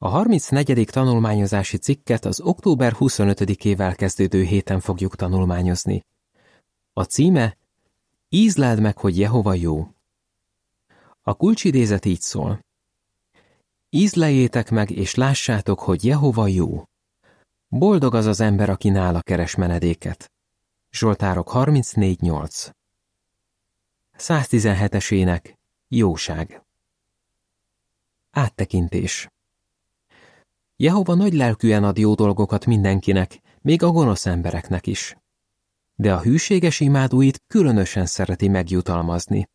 A 34. tanulmányozási cikket az október 25-ével kezdődő héten fogjuk tanulmányozni. A címe Ízleld meg, hogy Jehova jó. A kulcsidézet így szól. Ízlejétek meg, és lássátok, hogy Jehova jó. Boldog az az ember, aki nála keres menedéket. Zsoltárok 34.8 117-es ének Jóság Áttekintés Jehova nagy lelkűen ad jó dolgokat mindenkinek, még a gonosz embereknek is. De a hűséges imádóit különösen szereti megjutalmazni.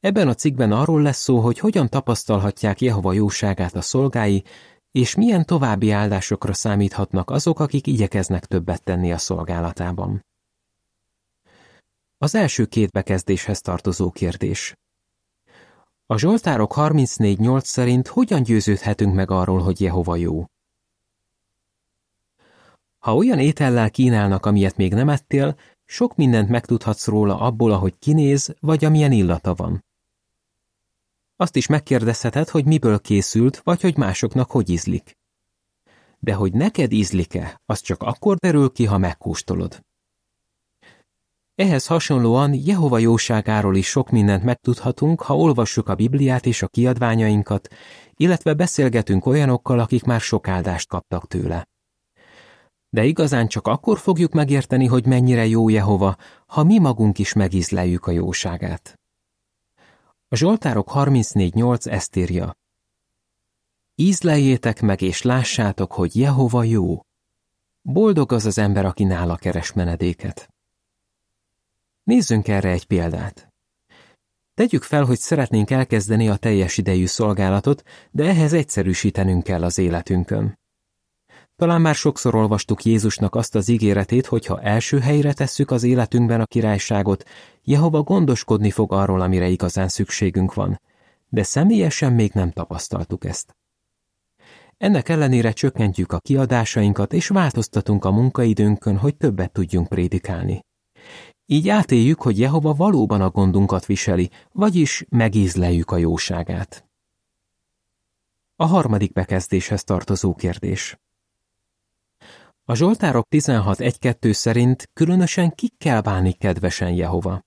Ebben a cikkben arról lesz szó, hogy hogyan tapasztalhatják Jehova jóságát a szolgái, és milyen további áldásokra számíthatnak azok, akik igyekeznek többet tenni a szolgálatában. Az első két bekezdéshez tartozó kérdés. A Zsoltárok 34.8 szerint hogyan győződhetünk meg arról, hogy Jehova jó? Ha olyan étellel kínálnak, amilyet még nem ettél, sok mindent megtudhatsz róla abból, ahogy kinéz, vagy amilyen illata van. Azt is megkérdezheted, hogy miből készült, vagy hogy másoknak hogy ízlik. De hogy neked ízlik-e, az csak akkor derül ki, ha megkóstolod. Ehhez hasonlóan Jehova jóságáról is sok mindent megtudhatunk, ha olvassuk a Bibliát és a kiadványainkat, illetve beszélgetünk olyanokkal, akik már sok áldást kaptak tőle. De igazán csak akkor fogjuk megérteni, hogy mennyire jó Jehova, ha mi magunk is megízleljük a jóságát. A Zsoltárok 34.8 ezt írja. Ízleljétek meg és lássátok, hogy Jehova jó. Boldog az az ember, aki nála keres menedéket. Nézzünk erre egy példát. Tegyük fel, hogy szeretnénk elkezdeni a teljes idejű szolgálatot, de ehhez egyszerűsítenünk kell az életünkön. Talán már sokszor olvastuk Jézusnak azt az ígéretét, hogy ha első helyre tesszük az életünkben a királyságot, Jehova gondoskodni fog arról, amire igazán szükségünk van, de személyesen még nem tapasztaltuk ezt. Ennek ellenére csökkentjük a kiadásainkat és változtatunk a munkaidőnkön, hogy többet tudjunk prédikálni. Így átéljük, hogy Jehova valóban a gondunkat viseli, vagyis megízleljük a jóságát. A harmadik bekezdéshez tartozó kérdés. A Zsoltárok 16.1.2 szerint különösen kikkel bánik kedvesen Jehova.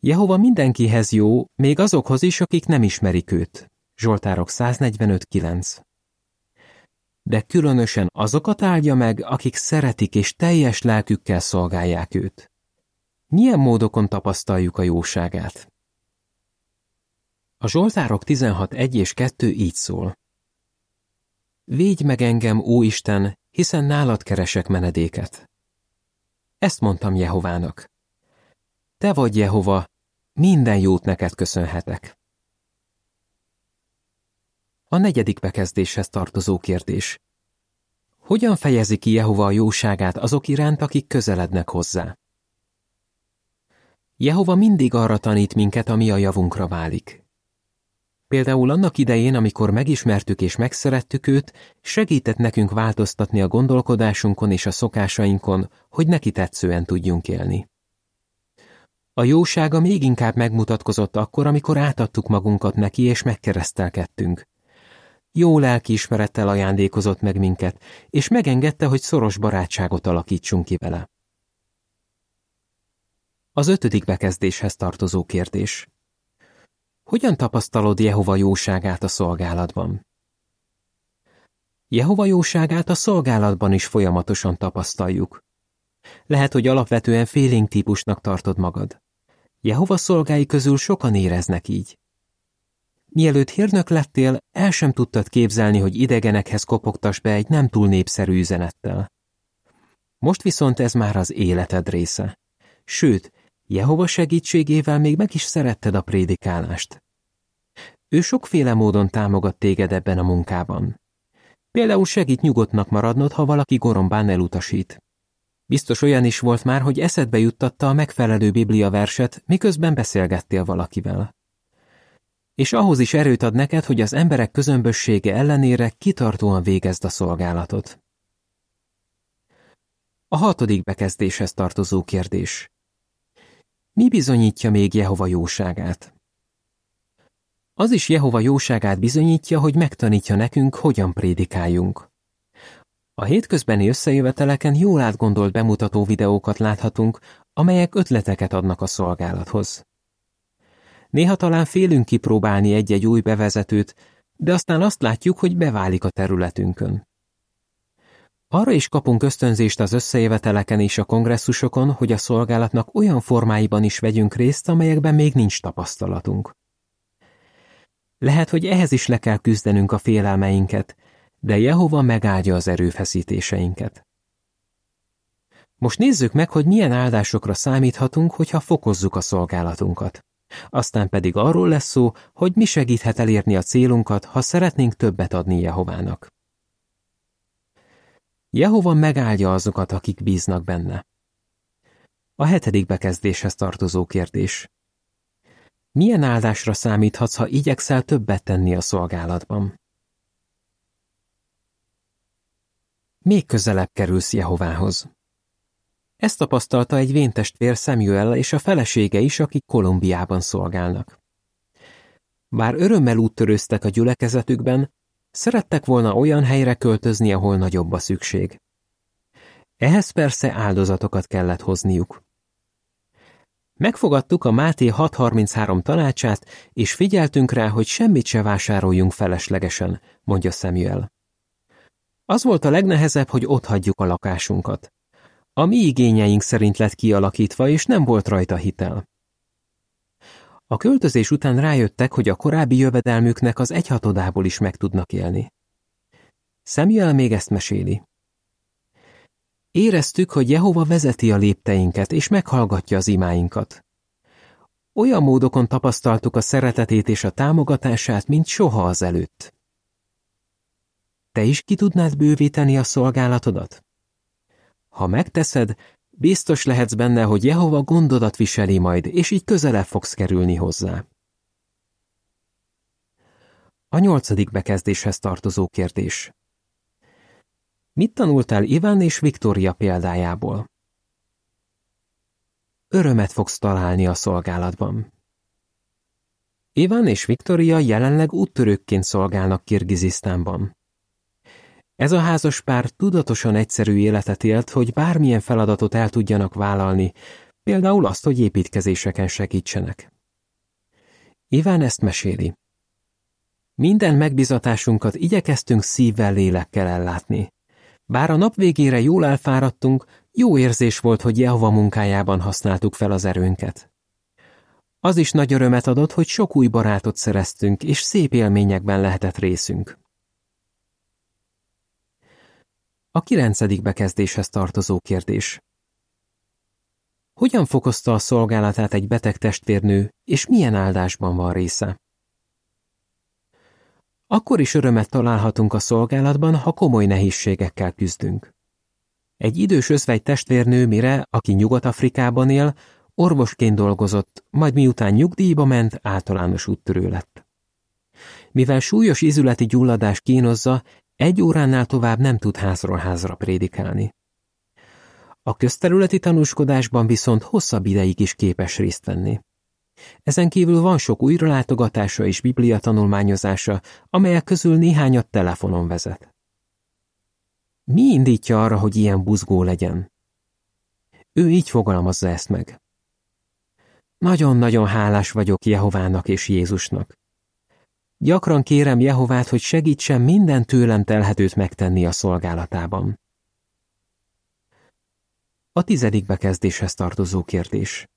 Jehova mindenkihez jó, még azokhoz is, akik nem ismerik őt. Zsoltárok 145.9 De különösen azokat áldja meg, akik szeretik és teljes lelkükkel szolgálják őt. Milyen módokon tapasztaljuk a jóságát? A Zsoltárok 16.1 és 2 így szól. Védj meg engem, ó Isten, hiszen nálad keresek menedéket. Ezt mondtam Jehovának. Te vagy Jehova, minden jót neked köszönhetek. A negyedik bekezdéshez tartozó kérdés. Hogyan fejezi ki Jehova a jóságát azok iránt, akik közelednek hozzá? Jehova mindig arra tanít minket, ami a javunkra válik. Például annak idején, amikor megismertük és megszerettük őt, segített nekünk változtatni a gondolkodásunkon és a szokásainkon, hogy neki tetszően tudjunk élni. A jósága még inkább megmutatkozott akkor, amikor átadtuk magunkat neki és megkeresztelkedtünk. Jó lelkiismerettel ajándékozott meg minket, és megengedte, hogy szoros barátságot alakítsunk ki vele. Az ötödik bekezdéshez tartozó kérdés. Hogyan tapasztalod Jehova jóságát a szolgálatban? Jehova jóságát a szolgálatban is folyamatosan tapasztaljuk. Lehet, hogy alapvetően félénk típusnak tartod magad. Jehova szolgái közül sokan éreznek így. Mielőtt hírnök lettél, el sem tudtad képzelni, hogy idegenekhez kopogtas be egy nem túl népszerű üzenettel. Most viszont ez már az életed része. Sőt, Jehova segítségével még meg is szeretted a prédikálást. Ő sokféle módon támogat téged ebben a munkában. Például segít nyugodtnak maradnod, ha valaki gorombán elutasít. Biztos olyan is volt már, hogy eszedbe juttatta a megfelelő biblia verset, miközben beszélgettél valakivel. És ahhoz is erőt ad neked, hogy az emberek közömbössége ellenére kitartóan végezd a szolgálatot. A hatodik bekezdéshez tartozó kérdés. Mi bizonyítja még Jehova jóságát? Az is Jehova jóságát bizonyítja, hogy megtanítja nekünk, hogyan prédikáljunk. A hétközbeni összejöveteleken jól átgondolt bemutató videókat láthatunk, amelyek ötleteket adnak a szolgálathoz. Néha talán félünk kipróbálni egy-egy új bevezetőt, de aztán azt látjuk, hogy beválik a területünkön. Arra is kapunk ösztönzést az összejöveteleken és a kongresszusokon, hogy a szolgálatnak olyan formáiban is vegyünk részt, amelyekben még nincs tapasztalatunk. Lehet, hogy ehhez is le kell küzdenünk a félelmeinket, de Jehova megáldja az erőfeszítéseinket. Most nézzük meg, hogy milyen áldásokra számíthatunk, hogyha fokozzuk a szolgálatunkat. Aztán pedig arról lesz szó, hogy mi segíthet elérni a célunkat, ha szeretnénk többet adni Jehovának. Jehova megáldja azokat, akik bíznak benne. A hetedik bekezdéshez tartozó kérdés. Milyen áldásra számíthatsz, ha igyekszel többet tenni a szolgálatban? Még közelebb kerülsz Jehovához. Ezt tapasztalta egy véntestvér Samuel és a felesége is, akik Kolumbiában szolgálnak. Bár örömmel úttörőztek a gyülekezetükben, szerettek volna olyan helyre költözni, ahol nagyobb a szükség. Ehhez persze áldozatokat kellett hozniuk. Megfogadtuk a Máté 633 tanácsát, és figyeltünk rá, hogy semmit se vásároljunk feleslegesen, mondja Samuel. Az volt a legnehezebb, hogy hagyjuk a lakásunkat. A mi igényeink szerint lett kialakítva, és nem volt rajta hitel. A költözés után rájöttek, hogy a korábbi jövedelmüknek az egyhatodából is meg tudnak élni. Samuel még ezt meséli. Éreztük, hogy Jehova vezeti a lépteinket, és meghallgatja az imáinkat. Olyan módokon tapasztaltuk a szeretetét és a támogatását, mint soha az előtt. Te is ki tudnád bővíteni a szolgálatodat? Ha megteszed, biztos lehetsz benne, hogy Jehova gondodat viseli majd, és így közelebb fogsz kerülni hozzá. A nyolcadik bekezdéshez tartozó kérdés. Mit tanultál Iván és Viktória példájából? Örömet fogsz találni a szolgálatban. Iván és Viktória jelenleg úttörőkként szolgálnak Kirgizisztánban. Ez a házas pár tudatosan egyszerű életet élt, hogy bármilyen feladatot el tudjanak vállalni, például azt, hogy építkezéseken segítsenek. Iván ezt meséli. Minden megbizatásunkat igyekeztünk szívvel, lélekkel ellátni. Bár a nap végére jól elfáradtunk, jó érzés volt, hogy Jehova munkájában használtuk fel az erőnket. Az is nagy örömet adott, hogy sok új barátot szereztünk, és szép élményekben lehetett részünk. A kilencedik bekezdéshez tartozó kérdés. Hogyan fokozta a szolgálatát egy beteg testvérnő, és milyen áldásban van része? Akkor is örömet találhatunk a szolgálatban, ha komoly nehézségekkel küzdünk. Egy idős özvegy testvérnő mire, aki Nyugat-Afrikában él, orvosként dolgozott, majd miután nyugdíjba ment, általános úttörő lett. Mivel súlyos izületi gyulladás kínozza, egy óránál tovább nem tud házról házra prédikálni. A közterületi tanúskodásban viszont hosszabb ideig is képes részt venni. Ezen kívül van sok újralátogatása és biblia tanulmányozása, amelyek közül néhányat telefonon vezet. Mi indítja arra, hogy ilyen buzgó legyen? Ő így fogalmazza ezt meg. Nagyon-nagyon hálás vagyok Jehovának és Jézusnak. Gyakran kérem Jehovát, hogy segítsen minden tőlem telhetőt megtenni a szolgálatában. A tizedik bekezdéshez tartozó kérdés.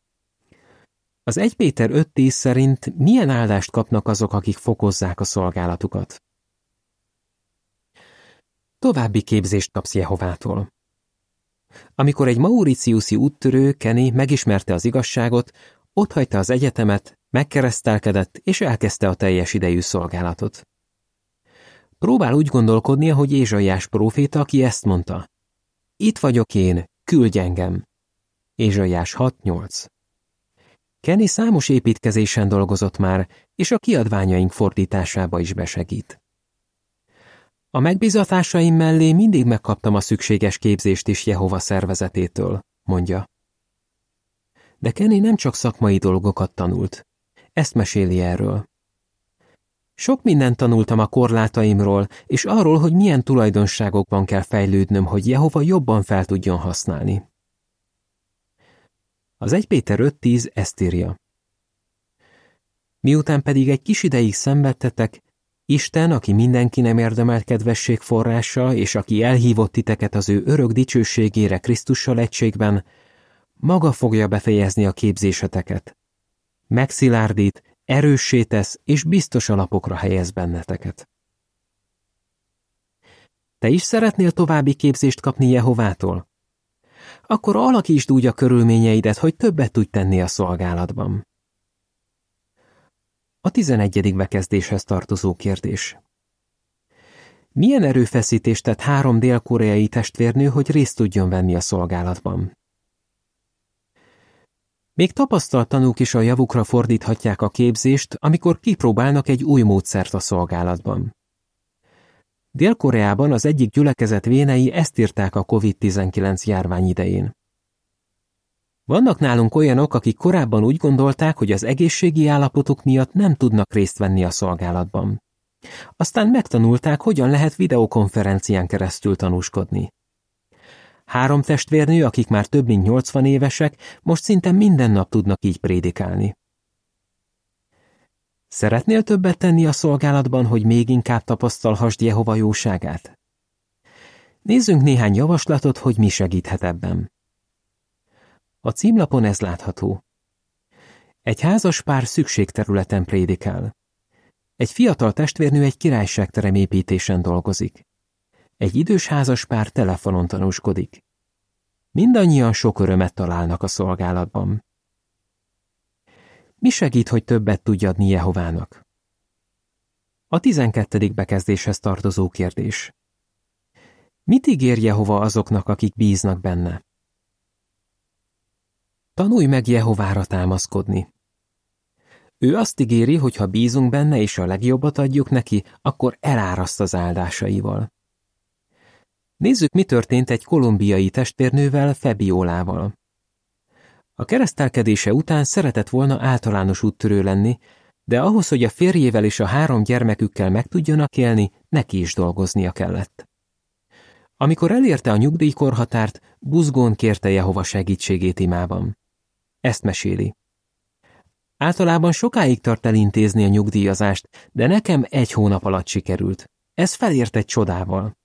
Az 1 Péter 5.10 szerint milyen áldást kapnak azok, akik fokozzák a szolgálatukat? További képzést kapsz Jehovától. Amikor egy Mauritiuszi úttörő, Kenny megismerte az igazságot, otthagyta az egyetemet, megkeresztelkedett és elkezdte a teljes idejű szolgálatot. Próbál úgy gondolkodni, hogy Ézsaiás próféta, aki ezt mondta. Itt vagyok én, küldj engem. Ézsaiás 6.8 Kenny számos építkezésen dolgozott már, és a kiadványaink fordításába is besegít. A megbízatásaim mellé mindig megkaptam a szükséges képzést is Jehova szervezetétől, mondja. De Kenny nem csak szakmai dolgokat tanult. Ezt meséli erről. Sok mindent tanultam a korlátaimról, és arról, hogy milyen tulajdonságokban kell fejlődnöm, hogy Jehova jobban fel tudjon használni. Az 1 Péter 5.10 ezt írja. Miután pedig egy kis ideig szenvedtetek, Isten, aki mindenki nem érdemelt kedvesség forrása, és aki elhívott titeket az ő örök dicsőségére Krisztussal egységben, maga fogja befejezni a képzéseteket. Megszilárdít, erőssé tesz, és biztos alapokra helyez benneteket. Te is szeretnél további képzést kapni Jehovától? Akkor alakítsd úgy a körülményeidet, hogy többet tudj tenni a szolgálatban. A tizenegyedik bekezdéshez tartozó kérdés. Milyen erőfeszítést tett három dél-koreai testvérnő, hogy részt tudjon venni a szolgálatban? Még tapasztalt tanúk is a javukra fordíthatják a képzést, amikor kipróbálnak egy új módszert a szolgálatban. Dél-Koreában az egyik gyülekezet vénei ezt írták a COVID-19 járvány idején. Vannak nálunk olyanok, akik korábban úgy gondolták, hogy az egészségi állapotuk miatt nem tudnak részt venni a szolgálatban. Aztán megtanulták, hogyan lehet videokonferencián keresztül tanúskodni. Három testvérnő, akik már több mint 80 évesek, most szinte minden nap tudnak így prédikálni. Szeretnél többet tenni a szolgálatban, hogy még inkább tapasztalhassd Jehova jóságát? Nézzünk néhány javaslatot, hogy mi segíthet ebben. A címlapon ez látható. Egy házas pár szükségterületen prédikál. Egy fiatal testvérnő egy királyságterem építésen dolgozik. Egy idős házas pár telefonon tanúskodik. Mindannyian sok örömet találnak a szolgálatban. Mi segít, hogy többet tudja adni Jehovának? A tizenkettedik bekezdéshez tartozó kérdés. Mit ígér Jehova azoknak, akik bíznak benne? Tanulj meg Jehovára támaszkodni. Ő azt ígéri, hogy ha bízunk benne és a legjobbat adjuk neki, akkor eláraszt az áldásaival. Nézzük, mi történt egy kolumbiai testvérnővel, Febiolával. A keresztelkedése után szeretett volna általános úttörő lenni, de ahhoz, hogy a férjével és a három gyermekükkel meg tudjanak élni, neki is dolgoznia kellett. Amikor elérte a nyugdíjkorhatárt, buzgón kérte Jehova segítségét imában. Ezt meséli. Általában sokáig tart elintézni a nyugdíjazást, de nekem egy hónap alatt sikerült. Ez felért egy csodával.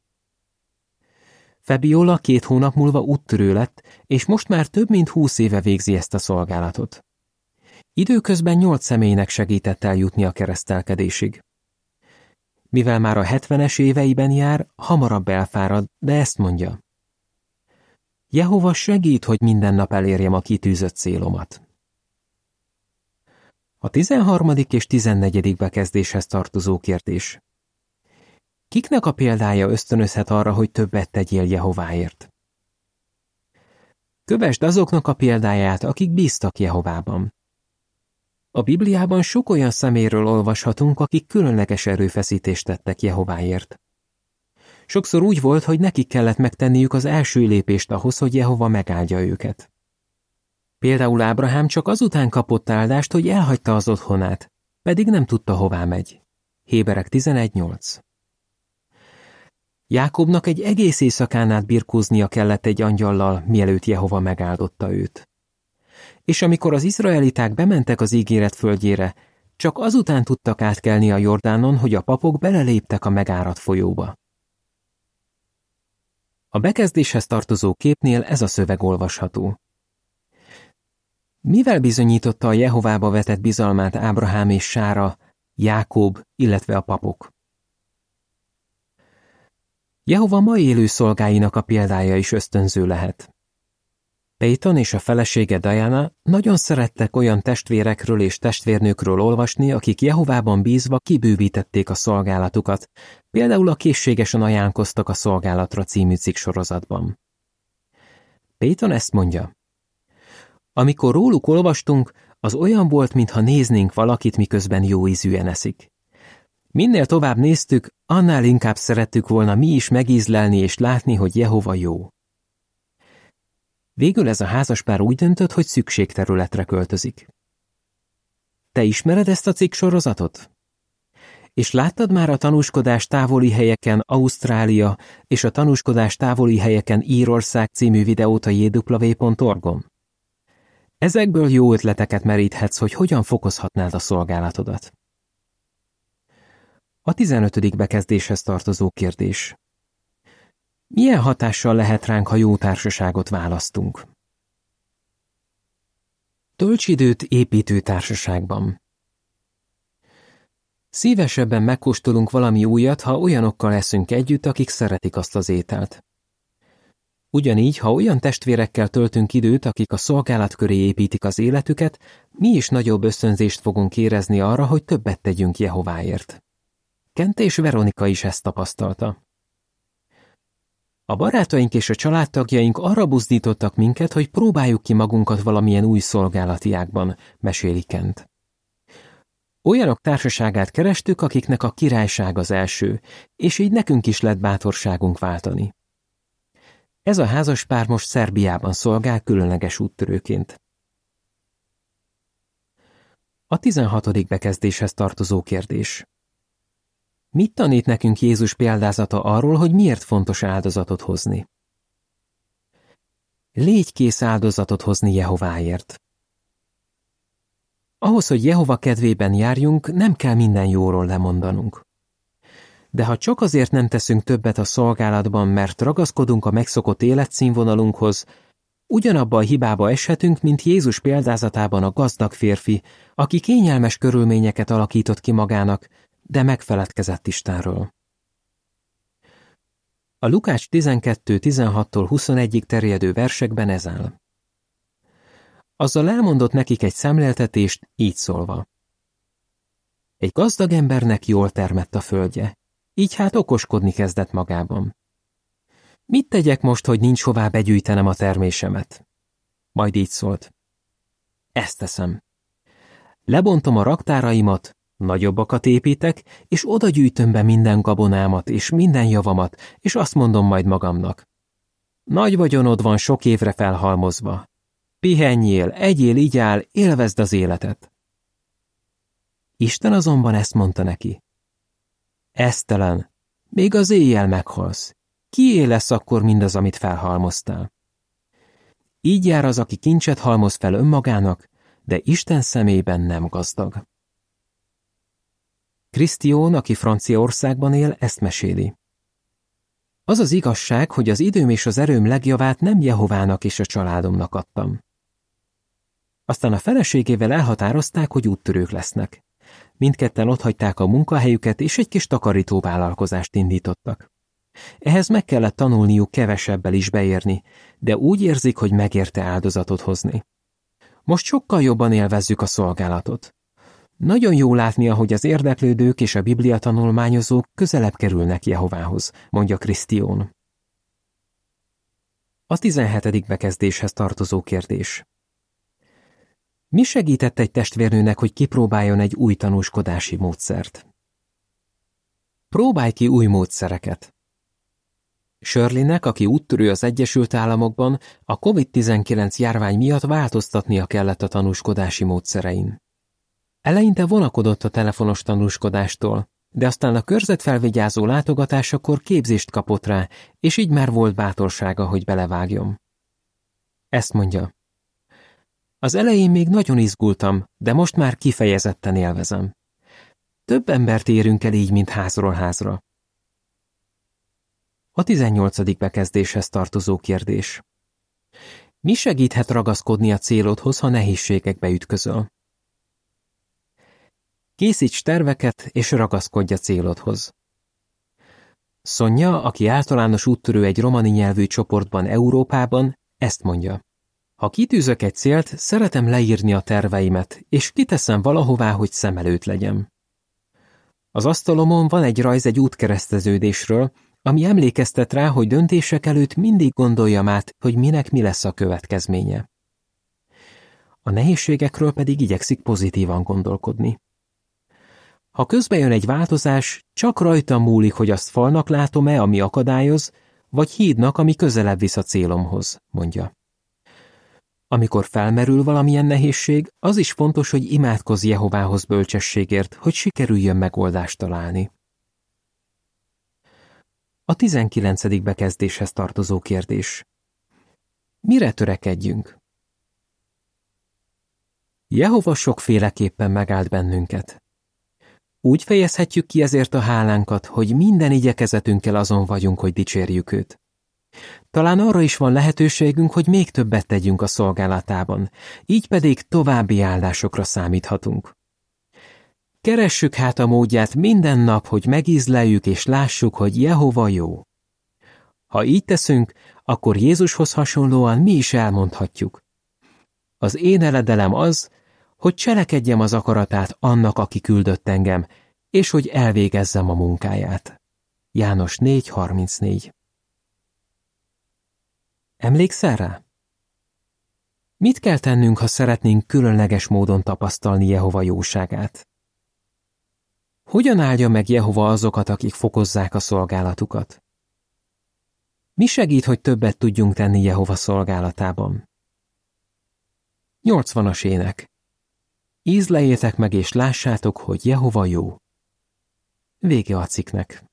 Fabiola két hónap múlva úttörő lett, és most már több mint húsz éve végzi ezt a szolgálatot. Időközben nyolc személynek segített eljutni a keresztelkedésig. Mivel már a hetvenes éveiben jár, hamarabb elfárad, de ezt mondja. Jehova segít, hogy minden nap elérjem a kitűzött célomat. A 13. és 14. bekezdéshez tartozó kérdés. Kiknek a példája ösztönözhet arra, hogy többet tegyél Jehováért? Kövesd azoknak a példáját, akik bíztak Jehovában. A Bibliában sok olyan szeméről olvashatunk, akik különleges erőfeszítést tettek Jehováért. Sokszor úgy volt, hogy nekik kellett megtenniük az első lépést ahhoz, hogy Jehova megáldja őket. Például Ábrahám csak azután kapott áldást, hogy elhagyta az otthonát, pedig nem tudta, hová megy. Héberek 11.8 Jákobnak egy egész éjszakán át birkóznia kellett egy angyallal, mielőtt Jehova megáldotta őt. És amikor az izraeliták bementek az ígéret földjére, csak azután tudtak átkelni a Jordánon, hogy a papok beleléptek a megárat folyóba. A bekezdéshez tartozó képnél ez a szöveg olvasható. Mivel bizonyította a Jehovába vetett bizalmát Ábrahám és Sára, Jákob, illetve a papok? Jehova mai élő szolgáinak a példája is ösztönző lehet. Peyton és a felesége Diana nagyon szerettek olyan testvérekről és testvérnőkről olvasni, akik Jehovában bízva kibővítették a szolgálatukat, például a készségesen ajánlkoztak a szolgálatra című cikk sorozatban. Peyton ezt mondja. Amikor róluk olvastunk, az olyan volt, mintha néznénk valakit, miközben jó ízűen eszik. Minél tovább néztük, annál inkább szerettük volna mi is megízlelni és látni, hogy Jehova jó. Végül ez a házaspár úgy döntött, hogy szükségterületre költözik. Te ismered ezt a cikk sorozatot? És láttad már a tanúskodás távoli helyeken Ausztrália és a tanúskodás távoli helyeken Írország című videót a jw.org-on? Ezekből jó ötleteket meríthetsz, hogy hogyan fokozhatnád a szolgálatodat. A 15. bekezdéshez tartozó kérdés. Milyen hatással lehet ránk, ha jó társaságot választunk? Tölts időt építő társaságban. Szívesebben megkóstolunk valami újat, ha olyanokkal leszünk együtt, akik szeretik azt az ételt. Ugyanígy, ha olyan testvérekkel töltünk időt, akik a szolgálat köré építik az életüket, mi is nagyobb ösztönzést fogunk érezni arra, hogy többet tegyünk Jehováért. Kent és Veronika is ezt tapasztalta. A barátaink és a családtagjaink arra buzdítottak minket, hogy próbáljuk ki magunkat valamilyen új szolgálatiákban, meséli Kent. Olyanok társaságát kerestük, akiknek a királyság az első, és így nekünk is lett bátorságunk váltani. Ez a házas pár most Szerbiában szolgál különleges úttörőként. A 16. bekezdéshez tartozó kérdés. Mit tanít nekünk Jézus példázata arról, hogy miért fontos áldozatot hozni? Légy kész áldozatot hozni Jehováért. Ahhoz, hogy Jehova kedvében járjunk, nem kell minden jóról lemondanunk. De ha csak azért nem teszünk többet a szolgálatban, mert ragaszkodunk a megszokott életszínvonalunkhoz, ugyanabba a hibába eshetünk, mint Jézus példázatában a gazdag férfi, aki kényelmes körülményeket alakított ki magának, de megfeledkezett Istenről. A Lukács 12-16-tól 21-ig terjedő versekben ez áll. Azzal elmondott nekik egy szemléltetést, így szólva. Egy gazdag embernek jól termett a földje, így hát okoskodni kezdett magában. Mit tegyek most, hogy nincs hová begyűjtenem a termésemet? Majd így szólt. Ezt teszem. Lebontom a raktáraimat, Nagyobbakat építek, és oda gyűjtöm be minden gabonámat és minden javamat, és azt mondom majd magamnak. Nagy vagyonod van sok évre felhalmozva. Pihenjél, egyél, igyál, élvezd az életet. Isten azonban ezt mondta neki. Esztelen, még az éjjel meghalsz. Kié lesz akkor mindaz, amit felhalmoztál? Így jár az, aki kincset halmoz fel önmagának, de Isten szemében nem gazdag. Krisztión, aki Franciaországban él, ezt meséli. Az az igazság, hogy az időm és az erőm legjavát nem Jehovának és a családomnak adtam. Aztán a feleségével elhatározták, hogy úttörők lesznek. Mindketten otthagyták a munkahelyüket, és egy kis takarítóvállalkozást indítottak. Ehhez meg kellett tanulniuk kevesebbel is beérni, de úgy érzik, hogy megérte áldozatot hozni. Most sokkal jobban élvezzük a szolgálatot. Nagyon jó látni, ahogy az érdeklődők és a biblia tanulmányozók közelebb kerülnek Jehovához, mondja Krisztión. A 17. bekezdéshez tartozó kérdés. Mi segített egy testvérnőnek, hogy kipróbáljon egy új tanúskodási módszert? Próbálj ki új módszereket. Shirleynek, aki úttörő az Egyesült Államokban, a COVID-19 járvány miatt változtatnia kellett a tanúskodási módszerein. Eleinte vonakodott a telefonos tanúskodástól, de aztán a körzetfelvigyázó látogatásakor képzést kapott rá, és így már volt bátorsága, hogy belevágjon. Ezt mondja. Az elején még nagyon izgultam, de most már kifejezetten élvezem. Több embert érünk el így, mint házról házra. A 18. bekezdéshez tartozó kérdés. Mi segíthet ragaszkodni a célodhoz, ha nehézségekbe ütközöl? Készíts terveket és ragaszkodj a célodhoz. Szonya, aki általános úttörő egy romani nyelvű csoportban Európában, ezt mondja. Ha kitűzök egy célt, szeretem leírni a terveimet, és kiteszem valahová, hogy szem előtt legyem. Az asztalomon van egy rajz egy útkereszteződésről, ami emlékeztet rá, hogy döntések előtt mindig gondoljam át, hogy minek mi lesz a következménye. A nehézségekről pedig igyekszik pozitívan gondolkodni. Ha közbejön egy változás, csak rajta múlik, hogy azt falnak látom-e, ami akadályoz, vagy hídnak, ami közelebb visz a célomhoz, mondja. Amikor felmerül valamilyen nehézség, az is fontos, hogy imádkozz Jehovához bölcsességért, hogy sikerüljön megoldást találni. A 19. bekezdéshez tartozó kérdés. Mire törekedjünk? Jehova sokféleképpen megállt bennünket. Úgy fejezhetjük ki ezért a hálánkat, hogy minden igyekezetünkkel azon vagyunk, hogy dicsérjük őt. Talán arra is van lehetőségünk, hogy még többet tegyünk a szolgálatában, így pedig további áldásokra számíthatunk. Keressük hát a módját minden nap, hogy megízleljük és lássuk, hogy Jehova jó. Ha így teszünk, akkor Jézushoz hasonlóan mi is elmondhatjuk. Az én eledelem az, hogy cselekedjem az akaratát annak, aki küldött engem, és hogy elvégezzem a munkáját. János 4.34 Emlékszel rá? Mit kell tennünk, ha szeretnénk különleges módon tapasztalni Jehova jóságát? Hogyan áldja meg Jehova azokat, akik fokozzák a szolgálatukat? Mi segít, hogy többet tudjunk tenni Jehova szolgálatában? 80-as ének. Ízlejétek meg és lássátok, hogy Jehova jó. Vége a cikknek.